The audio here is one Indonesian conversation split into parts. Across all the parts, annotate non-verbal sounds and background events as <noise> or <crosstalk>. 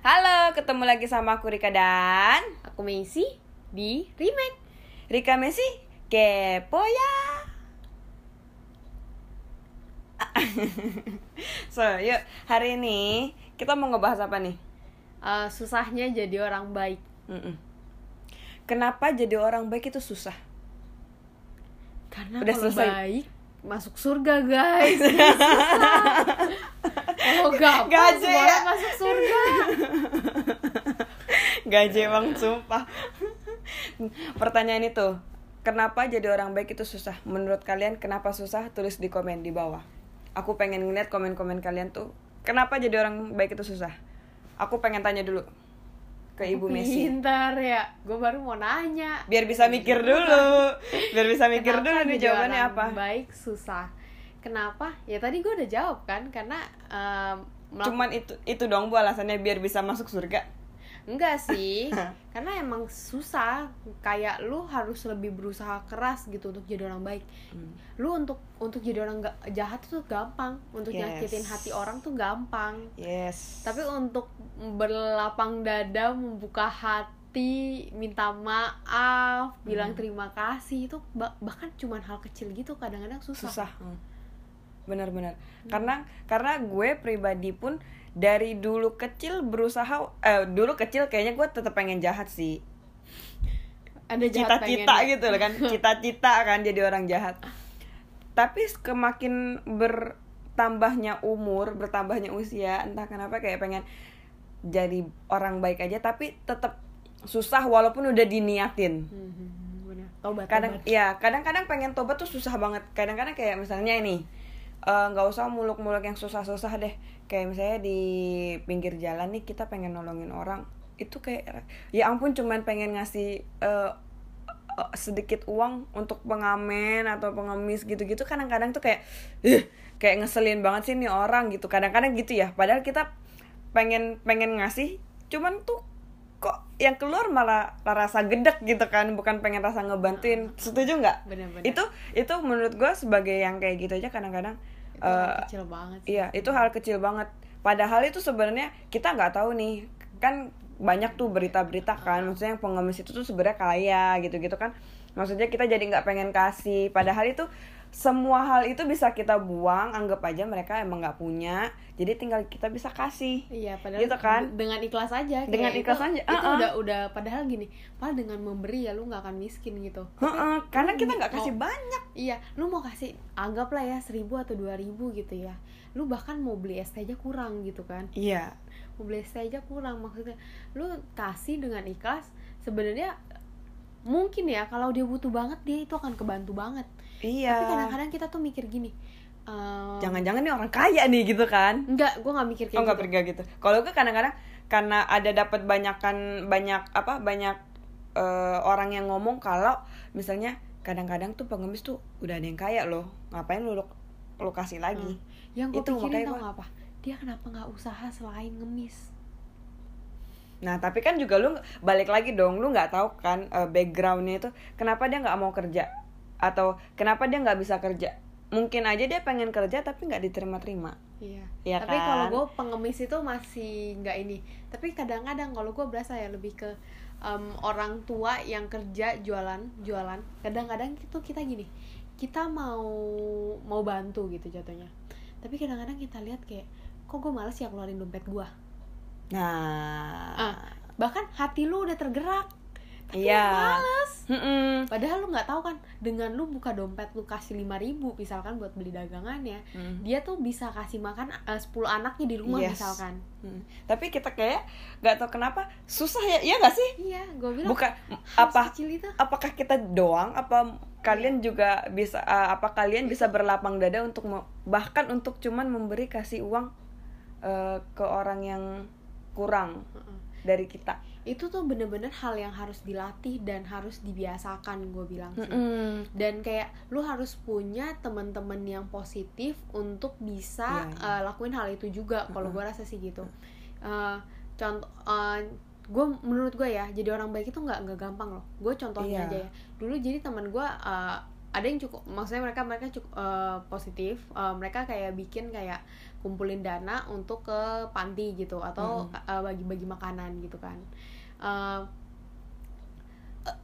Halo, ketemu lagi sama aku Rika dan Aku Messi di remake. Rika Messi kepo ya. <laughs> so, yuk hari ini kita mau ngebahas apa nih? Eh, susahnya jadi orang baik. Mm-mm. Kenapa jadi orang baik itu susah? Karena Udah kalau selesai. baik masuk surga guys. <laughs> Gampang Gaje semua ya. masuk surga. Gaje bang, sumpah. Pertanyaan itu, kenapa jadi orang baik itu susah? Menurut kalian kenapa susah? Tulis di komen di bawah. Aku pengen ngeliat komen-komen kalian tuh, kenapa jadi orang baik itu susah? Aku pengen tanya dulu ke Ibu Messi. Pintar ya. Gue baru mau nanya. Biar bisa mikir dulu. Biar bisa mikir Kenapa dulu nih jawabannya apa. Baik susah. Kenapa? Ya tadi gue udah jawab kan karena melak- Cuman itu itu dong bu alasannya biar bisa masuk surga. Enggak sih, <laughs> karena emang susah. Kayak lu harus lebih berusaha keras gitu untuk jadi orang baik. Hmm. Lu untuk untuk jadi orang ga- jahat tuh gampang, untuk Yes. nyakitin hati orang tuh gampang. Yes. Tapi untuk berlapang dada, membuka hati, minta maaf, bilang Hmm. terima kasih itu ba- bahkan cuman hal kecil gitu kadang-kadang susah. susah Hmm. Benar-benar. Karena karena gue pribadi pun dari dulu kecil berusaha eh dulu kecil kayaknya gue tetap pengen jahat sih. Ada cita-cita gitu loh kan. <laughs> Cita-cita kan jadi orang jahat. Tapi kemakin bertambahnya umur bertambahnya usia entah kenapa kayak pengen jadi orang baik aja tapi tetap susah walaupun udah diniatin. Hmm, hmm, hmm, benar. Tobat, kadang tobat. ya kadang-kadang pengen tobat tuh susah banget. Kadang-kadang kayak misalnya ini eh, nggak usah muluk-muluk yang susah-susah deh. Kayak misalnya di pinggir jalan nih kita pengen nolongin orang. Itu kayak ya ampun cuman pengen ngasih eh, eh, sedikit uang untuk pengamen atau pengemis gitu-gitu. Kadang-kadang tuh kayak "Ih, kayak ngeselin banget sih nih orang gitu. Kadang-kadang gitu ya. Padahal kita pengen pengen ngasih cuman tuh kok yang keluar malah rasa gedek gitu kan. Bukan pengen rasa ngebantuin. Setuju nggak? Benar-benar. itu itu menurut gue sebagai yang kayak gitu aja kadang-kadang Itu hal eh, kecil banget sih. iya itu hal kecil banget padahal itu sebenarnya kita nggak tahu nih kan banyak tuh berita-berita kan maksudnya yang pengemis itu tuh sebenarnya kaya gitu-gitu kan maksudnya kita jadi nggak pengen kasih padahal itu semua hal itu bisa kita buang anggap aja mereka emang nggak punya jadi tinggal kita bisa kasih Iya, padahal Gitu kan? dengan ikhlas aja. Dengan itu- ikhlas aja, Itu uh-uh. udah udah padahal gini, padahal dengan memberi ya lu nggak akan miskin gitu. Heeh, karena kita nggak mau- kasih banyak Iya, lu mau kasih anggaplah ya seribu atau dua ribu gitu ya. Lu bahkan mau beli es teh aja kurang gitu kan. iya Mau beli es teh aja kurang maksudnya. Lu kasih dengan ikhlas sebenarnya mungkin ya kalau dia butuh banget dia itu akan kebantu banget. iya Tapi kadang-kadang kita tuh mikir gini. ehm, jangan-jangan nih orang kaya nih gitu kan enggak, gue nggak mikir kayak oh nggak gitu. gitu kalau gue kadang-kadang karena ada dapat banyakan banyak apa banyak eh, orang yang ngomong kalau misalnya kadang-kadang tuh pengemis tuh udah ada yang kaya loh ngapain lu kasih lagi Yang gue pikirin tau gua- apa? Dia kenapa nggak usaha selain ngemis? Nah tapi kan juga lu balik lagi dong lu nggak tahu kan eh, backgroundnya itu kenapa dia nggak mau kerja atau kenapa dia nggak bisa kerja mungkin aja dia pengen kerja tapi nggak diterima-terima Iya. Iya Tapi kan? kalau gue pengemis itu masih nggak ini. Tapi kadang-kadang kalau gue berasa ya lebih ke em, orang tua yang kerja jualan jualan. Kadang-kadang itu kita gini, kita mau mau bantu gitu jatuhnya. Tapi kadang-kadang kita lihat kayak, kok gue males ya keluarin dompet gue. Nah Ah, bahkan hati lu udah tergerak. Tapi Iya. lu males. Mm-mm. Padahal lu nggak tahu kan, dengan lu buka dompet lu kasih 5000 misalkan buat beli dagangannya, Mm. dia tuh bisa kasih makan eh, 10 anaknya di rumah Yes. misalkan. Hmm. Tapi kita kayak nggak tahu kenapa susah ya, iya nggak sih? Iya, gue bilang Bukan hal apa? itu. Apakah kita doang? Apa kalian juga bisa? uh, apa kalian bisa berlapang dada untuk bahkan untuk cuman memberi kasih uang uh, ke orang yang kurang Heeh. dari kita? Itu tuh bener-bener hal yang harus dilatih dan harus dibiasakan gue bilang sih. Mm-mm. Dan kayak lu harus punya teman-teman yang positif untuk bisa Iya, iya. eh, lakuin hal itu juga. Kalau Mm-mm. gue rasa sih gitu. Eh, contoh gue menurut gue ya jadi orang baik itu nggak nggak gampang loh gue contohnya Iya. aja ya dulu jadi teman gue uh, ada yang cukup maksudnya mereka mereka cukup eh, positif Eh, mereka kayak bikin kayak kumpulin dana untuk ke panti gitu atau eh, bagi-bagi makanan gitu kan Eh,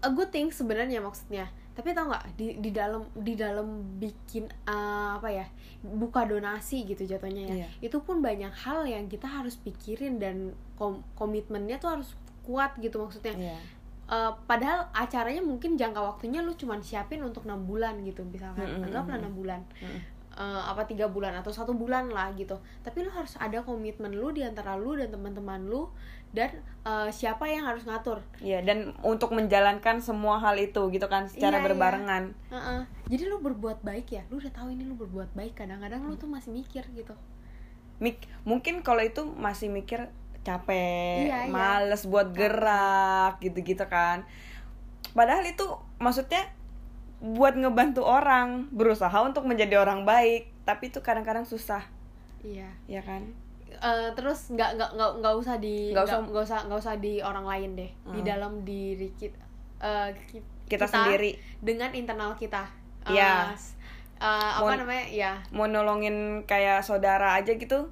a- good thing sebenarnya maksudnya tapi tau nggak di di dalam di dalam bikin eh, apa ya buka donasi gitu jatuhnya ya Iya. itu pun banyak hal yang kita harus pikirin dan kom- komitmennya tuh harus kuat gitu maksudnya Iya. Eh, padahal acaranya mungkin jangka waktunya lu cuman siapin untuk enam bulan gitu misalkan Mm-mm. anggaplah enam bulan Mm-mm. Eh, apa tiga bulan atau satu bulan lah gitu tapi lu harus ada komitmen lu di antara lu dan teman-teman lu dan eh, siapa yang harus ngatur Iya, dan untuk menjalankan semua hal itu gitu kan secara Iya, iya. berbarengan. Heeh. jadi lu berbuat baik ya lu udah tahu ini lu berbuat baik kadang-kadang lu tuh masih mikir gitu Mik mungkin kalau itu masih mikir capek, Iya, iya. males buat gerak gitu-gitu kan. Padahal itu maksudnya buat ngebantu orang, berusaha untuk menjadi orang baik, tapi itu kadang-kadang susah, iya ya kan? Eh, terus nggak nggak nggak nggak usah di Nggak usah- nggak usah nggak usah di orang lain deh di Hmm. dalam diri kita ki- Kita sendiri dengan internal kita Eh, Iya. s- eh, apa namanya ya mau nolongin kayak saudara aja gitu.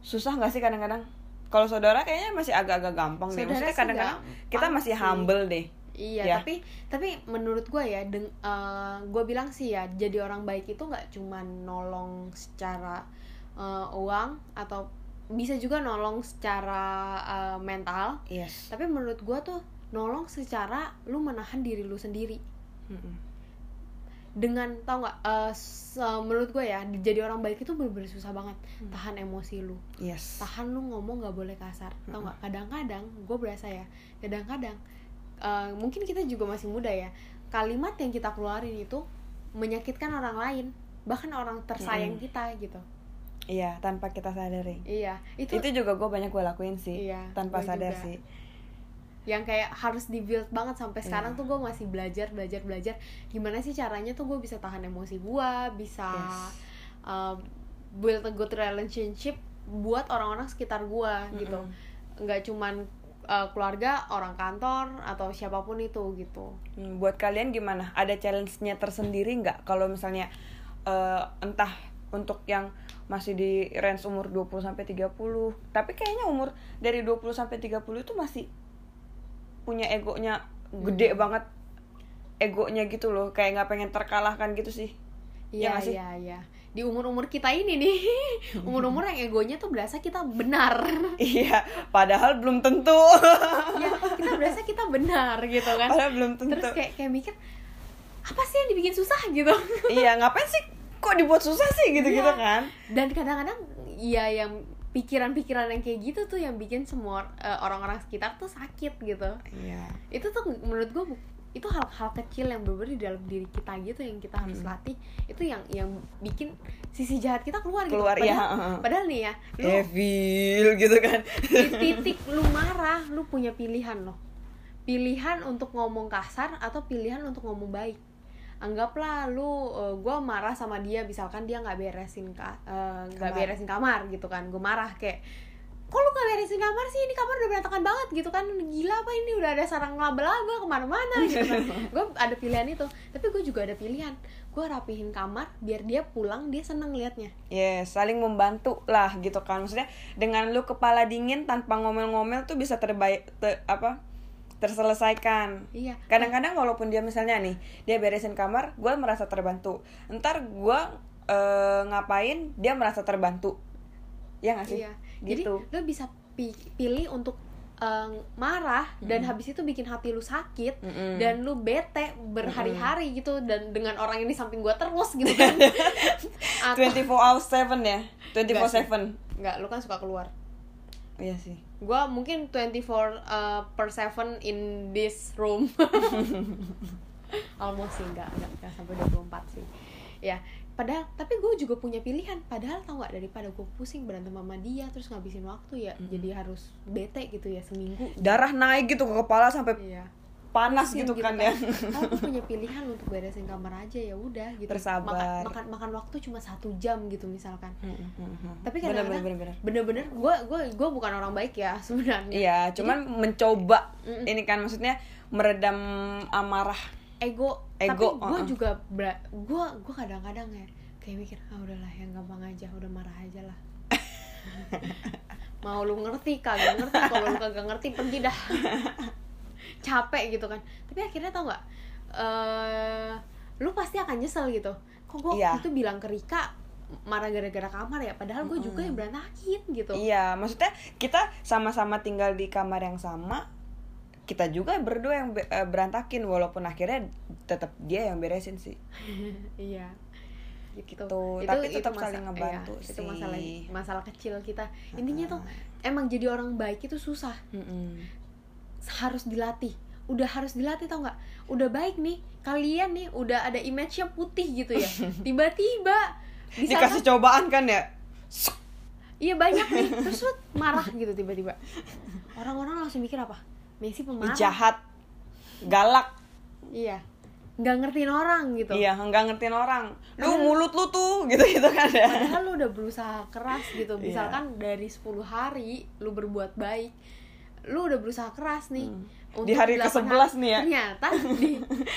Susah nggak sih kadang-kadang? Kalau saudara kayaknya masih agak-agak gampang deh. Saudara Maksudnya sih kadang-kadang kita masih sih. humble deh. iya Ya. tapi tapi menurut gue ya deng gue bilang sih ya jadi orang baik itu nggak cuma nolong secara eh, uang atau bisa juga nolong secara eh, mental Yes. tapi menurut gue tuh nolong secara lu menahan diri lu sendiri Mm-mm. Dengan tau nggak eh, se- menurut gue ya jadi orang baik itu bener-bener susah banget Hmm. tahan emosi lu Yes. tahan lu ngomong nggak boleh kasar tau nggak kadang-kadang gue berasa ya kadang-kadang eh, mungkin kita juga masih muda ya kalimat yang kita keluarin itu menyakitkan orang lain bahkan orang tersayang Mm-mm. kita gitu Iya, tanpa kita sadari. iya itu, Itu, juga gue banyak gue lakuin sih, Iya, tanpa sadar juga. sih. Yang kayak harus di build banget sampai Iya. sekarang tuh gue masih belajar belajar belajar gimana sih caranya tuh gue bisa tahan emosi gue bisa Yes. uh, build a good relationship buat orang-orang sekitar gue gitu Mm-mm. nggak cuman uh, keluarga orang kantor atau siapa pun itu gitu Hmm, buat kalian gimana? Ada challenge-nya tersendiri nggak? Kalau misalnya eh, entah untuk yang masih di range umur 20 sampai 30, tapi kayaknya umur dari 20 sampai 30 itu masih punya egonya gede Hmm. banget. Egonya gitu loh, kayak nggak pengen terkalahkan gitu sih. Iya iya iya iya di umur umur kita ini nih <laughs> umur umur yang egonya tuh berasa kita benar <laughs> Iya, padahal belum tentu. <laughs> ya kita berasa kita benar gitu kan padahal belum tentu. terus kayak kayak mikir apa sih yang dibikin susah gitu iya, ngapain sih kok dibuat susah sih gitu-gitu Iya. kan? dan kadang-kadang ya yang pikiran-pikiran yang kayak gitu tuh yang bikin semua eh, orang-orang sekitar tuh sakit gitu Iya. itu tuh menurut gue itu hal-hal kecil yang bener di dalam diri kita gitu yang kita harus Hmm. latih itu yang yang bikin sisi jahat kita keluar, Keluar, gitu padahal, heeh. padahal nih ya lu Evil gitu kan. di <laughs> titik lu marah lu punya pilihan loh pilihan untuk ngomong kasar atau pilihan untuk ngomong baik anggaplah lu gue marah sama dia misalkan dia nggak beresin ka eh, nggak Kamar. beresin kamar gitu kan gue marah kayak kok lu gak beresin kamar sih ini kamar udah berantakan banget gitu kan gila apa ini udah ada sarang laba-laba ke mana-mana gitu kan <laughs> gue ada pilihan itu tapi gue juga ada pilihan gue rapihin kamar biar dia pulang dia seneng liatnya Yes, saling membantu lah gitu kan. Maksudnya dengan lu kepala dingin tanpa ngomel-ngomel tuh bisa terbaik te- apa? Terselesaikan. iya Kadang-kadang walaupun dia misalnya nih, dia beresin kamar, gue merasa terbantu. Ntar gue eh, ngapain, dia merasa terbantu. Ya nggak sih? Iya. Jadi Gitu. lo bisa pi- pilih untuk eh, marah dan habis itu bikin hati lu sakit Mm-mm. dan lu bete berhari-hari gitu dan dengan orang ini samping gua terus gitu <laughs> kan. Atau 24 hours 7 ya. 24 7. enggak, lu kan suka keluar. Iya sih. Gua mungkin 24 eh, per 7 in this room. <laughs> Almost sih enggak, enggak, enggak sampai 24 sih. Ya, padahal tapi gue juga punya pilihan padahal tau nggak daripada gue pusing berantem sama dia terus ngabisin waktu ya jadi harus bete gitu ya seminggu Darah naik gitu ke kepala sampai Iya. Panas Pusing gitu, kan ya. Kalau aku punya pilihan untuk beresin kamar aja ya udah gitu. Bersabar. Makan, makan makan waktu cuma satu jam gitu misalkan. Tapi Bener, kadang-kadang bener, bener. bener-bener gue gue gue bukan orang baik ya <laughs> sebenarnya. Iya, cuman mencoba Mm-mm. ini kan maksudnya meredam amarah ego, Ego, tapi gue uh-uh. juga gue gue kadang-kadang ya kayak mikir ah udahlah yang gampang aja udah marah aja lah <laughs> mau lu ngerti kagak ngerti kalau lu kagak ngerti pergi dah <laughs> capek gitu kan tapi akhirnya tau nggak eh lu pasti akan nyesel gitu kok gue Iya. itu bilang ke Rika marah gara-gara kamar ya padahal gue juga yang berantakin gitu Iya, maksudnya kita sama-sama tinggal di kamar yang sama. Kita juga berdua yang be- eh, berantakin walaupun akhirnya tetap dia yang beresin sih. <laughs> iya gitu, Gitu, tapi tetap masa- saling ngebantu iya, itu sih. masalah masalah kecil kita intinya tuh emang jadi orang baik itu susah Mm-mm. Harus dilatih. Udah harus dilatih tau nggak? Udah baik nih kalian nih udah ada image-nya putih gitu ya. <laughs> Tiba-tiba di Dikasih cobaan kan ya. iya banyak nih. Terus lu marah gitu tiba-tiba. Orang-orang langsung mikir apa? Messi pemarah. Jahat, galak. iya. Nggak ngertiin orang gitu. Iya, nggak ngertiin orang. Lu mulut lu tuh gitu-gitu kan ya. padahal lu udah berusaha keras gitu. Iya. misalkan dari 10 hari lu berbuat baik lu udah berusaha keras nih Di hari delapan ke-11 hari. nih ya. ternyata <laughs> di,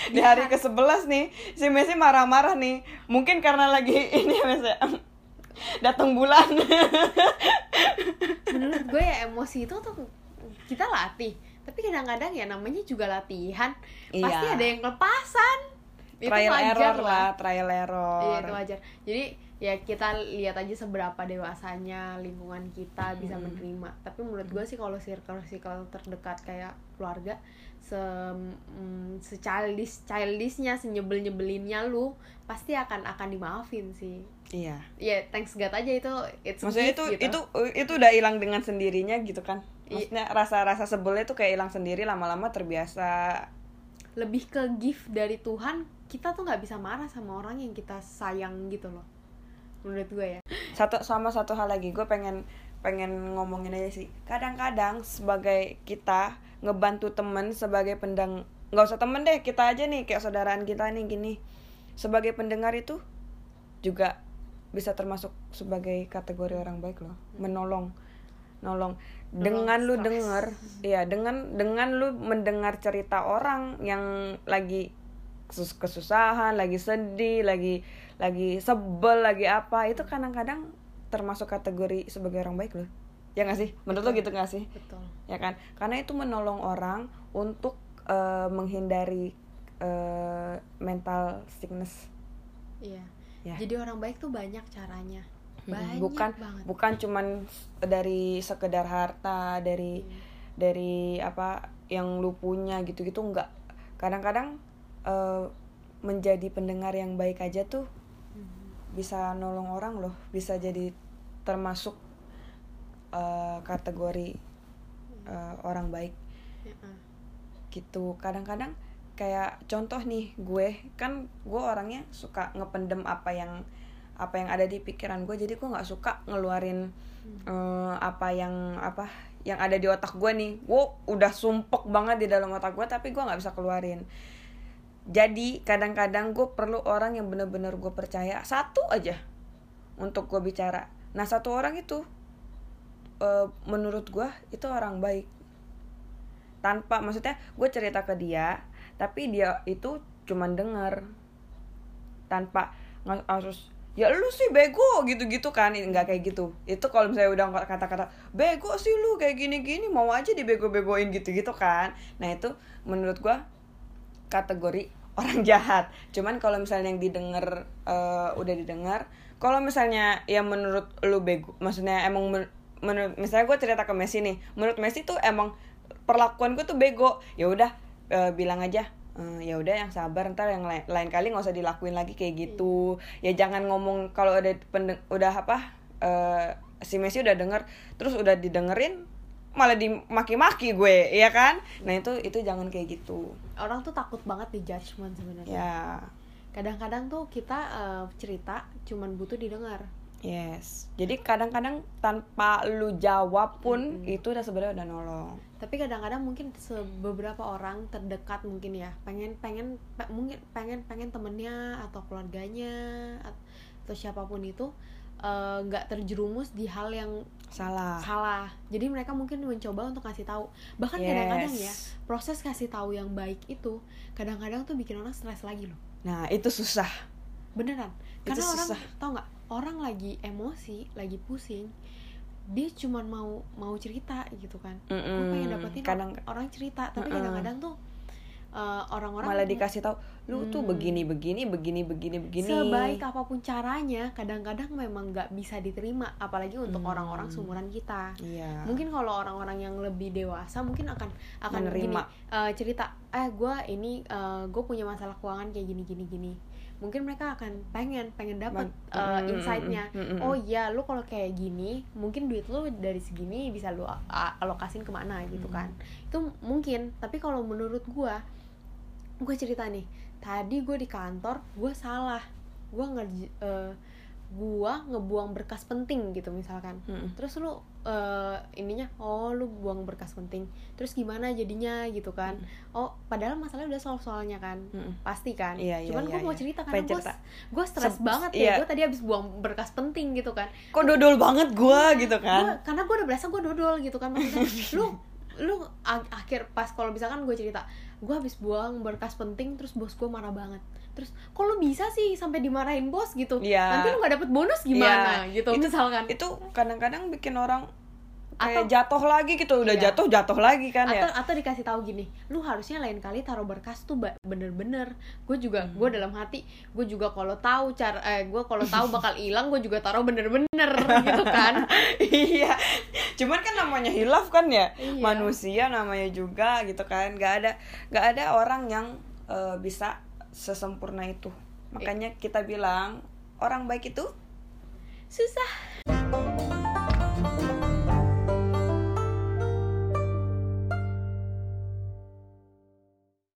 Di hari ke-11 nih, si Messi marah-marah nih. Mungkin karena lagi <laughs> ini ya, Mes, ya. Datang bulan. menurut gue ya emosi itu tuh kita latih tapi kadang-kadang ya namanya juga latihan pasti Iya. ada yang kelepasan itu trial wajar error lah, trial error. iya itu wajar jadi ya kita lihat aja seberapa dewasanya lingkungan kita bisa Hmm. menerima tapi menurut gue sih kalau circle circle terdekat kayak keluarga se mm, se childish childishnya senyebel nyebelinnya lu pasti akan akan dimaafin sih Iya. ya thanks God aja itu it's Maksudnya gift itu gitu. itu itu udah hilang dengan sendirinya gitu kan. I- Maksudnya rasa-rasa sebelnya tuh kayak hilang sendiri lama-lama terbiasa. lebih ke gift dari Tuhan kita tuh nggak bisa marah sama orang yang kita sayang gitu loh menurut gue ya. Satu sama satu hal lagi gue pengen pengen ngomongin aja sih. Kadang-kadang sebagai kita ngebantu temen sebagai pendang nggak usah temen deh kita aja nih kayak saudaraan kita nih gini. Sebagai pendengar itu juga bisa termasuk sebagai kategori orang baik loh. Menolong nolong. Dengan lu denger ya dengan dengan lu mendengar cerita orang yang lagi kesusahan lagi sedih lagi lagi sebel lagi apa. Itu kadang-kadang termasuk kategori sebagai orang baik loh. Ya nggak sih? Menurut lo gitu nggak sih? Betul. Ya kan? Karena itu menolong orang untuk eh, menghindari eh, mental sickness. Iya. Ya. jadi orang baik tuh banyak caranya. Banyak bukan banget. bukan cuman dari sekedar harta dari Iya. dari apa yang lu punya gitu-gitu enggak kadang-kadang eh, menjadi pendengar yang baik aja tuh Mhm. bisa nolong orang loh bisa jadi termasuk eh, kategori eh, orang baik. Heeh. gitu. Kadang-kadang kayak contoh nih gue kan gue orangnya suka ngependem apa yang apa yang ada di pikiran gue. Jadi gue nggak suka ngeluarin eh, apa yang apa yang ada di otak gue nih. Gue udah sumpek banget di dalam otak gue tapi gue nggak bisa keluarin jadi kadang-kadang gue perlu orang yang bener-bener gue percaya. Satu aja untuk gue bicara. Nah satu orang itu eh, menurut gue itu orang baik. Tanpa maksudnya gue cerita ke dia tapi dia itu cuman denger. Tanpa harus ya lu sih bego gitu-gitu kan. Nggak kayak gitu. Itu kalau misalnya udah kata-kata bego sih lu kayak gini-gini mau aja dibego-begoin gitu-gitu kan. Nah itu menurut gua kategori orang <laughs> jahat. Cuman kalau misalnya yang didengar eh, udah didengar kalau misalnya yang menurut lu bego maksudnya emang men- menurut misalnya gue cerita ke Messi nih menurut Messi tuh emang perlakuan gue tuh bego. Ya udah eh, bilang aja "Eh, ya udah yang sabar ntar yang lain, lain kali nggak usah dilakuin lagi kayak gitu. Ya jangan ngomong kalau ada pendeng- udah apa eh, si Messi udah denger terus udah didengerin malah dimaki-maki gue ya kan? Nah itu itu jangan kayak gitu. Orang tuh takut banget di judgment sebenarnya. Ya. Kadang-kadang tuh kita eh, cerita cuman butuh didengar. Yes. Jadi kadang-kadang tanpa lu jawab pun itu udah sebenarnya udah nolong. Tapi kadang-kadang mungkin beberapa orang terdekat mungkin ya pengen pengen pe- mungkin pengen pengen temennya atau keluarganya at- atau siapa pun itu eh, nggak terjerumus di hal yang salah. Salah. Jadi mereka mungkin mencoba untuk kasih tahu. Bahkan kadang-kadang ya proses kasih tahu yang baik itu kadang-kadang tuh bikin orang stres lagi loh. Nah itu susah. Beneran. Itu karena orang susah. tau nggak orang lagi emosi lagi pusing dia cuman mau mau cerita gitu kan. Gue Mm-mm. pengen dapetin kadang orang cerita tapi kadang-kadang tuh eh, orang-orang malah dikasih tahu lu tuh Hmm. begini begini begini begini begini sebaik apa pun caranya kadang-kadang memang nggak bisa diterima apalagi untuk Hmm. orang-orang seumuran kita iya mungkin kalau orang-orang yang lebih dewasa mungkin akan akan Menerima. gini eh, cerita eh gue ini gue punya masalah keuangan kayak gini gini gini mungkin mereka akan pengen pengen dapat eh, Mm, insight-nya mm, mm, mm. oh iya lu kalau kayak gini mungkin duit lu dari segini bisa lu alokasin ke mana gitu Hmm. kan itu mungkin tapi kalau menurut gua gue cerita nih tadi gue di kantor gue salah. Gue ngerj eh, gua ngebuang berkas penting gitu misalkan. Mm-mm. terus lu eh, ininya oh lu buang berkas penting. Terus gimana jadinya gitu kan? Oh padahal masalahnya udah soal soalnya kan? Mm-mm. pasti kan? Iya, iya, cuman iya, gue mau iya. cerita karena gue gue stres Sep- banget iya. ya gue tadi habis buang berkas penting gitu kan. Kok dodol banget gua gitu Gua- kan? karena gue udah berasa gue dodol gitu kan maksudnya. Lu lu akhir pas kalau misalkan gue cerita gue habis buang berkas penting terus bos gue marah banget terus kok lu bisa sih sampai dimarahin bos gitu Iya. nanti lu nggak dapet bonus gimana Iya. gitu Itu- misalkan itu kadang-kadang bikin orang Atau- kayak jatuh lagi gitu udah Iya. jatuh jatuh lagi kan atau ya? Atau dikasih tahu gini lu harusnya lain kali taruh berkas tuh bener-bener. Gue juga Hmm. gue dalam hati gue juga kalau tahu cara eh gue kalau tahu <laughs> bakal hilang gue juga taruh bener-bener gitu kan? <laughs> Iya. Cuman kan namanya hilaf kan ya? Iya. manusia namanya juga gitu kan? Nggak ada nggak ada orang yang eh, bisa sesempurna itu. Makanya kita bilang orang baik itu susah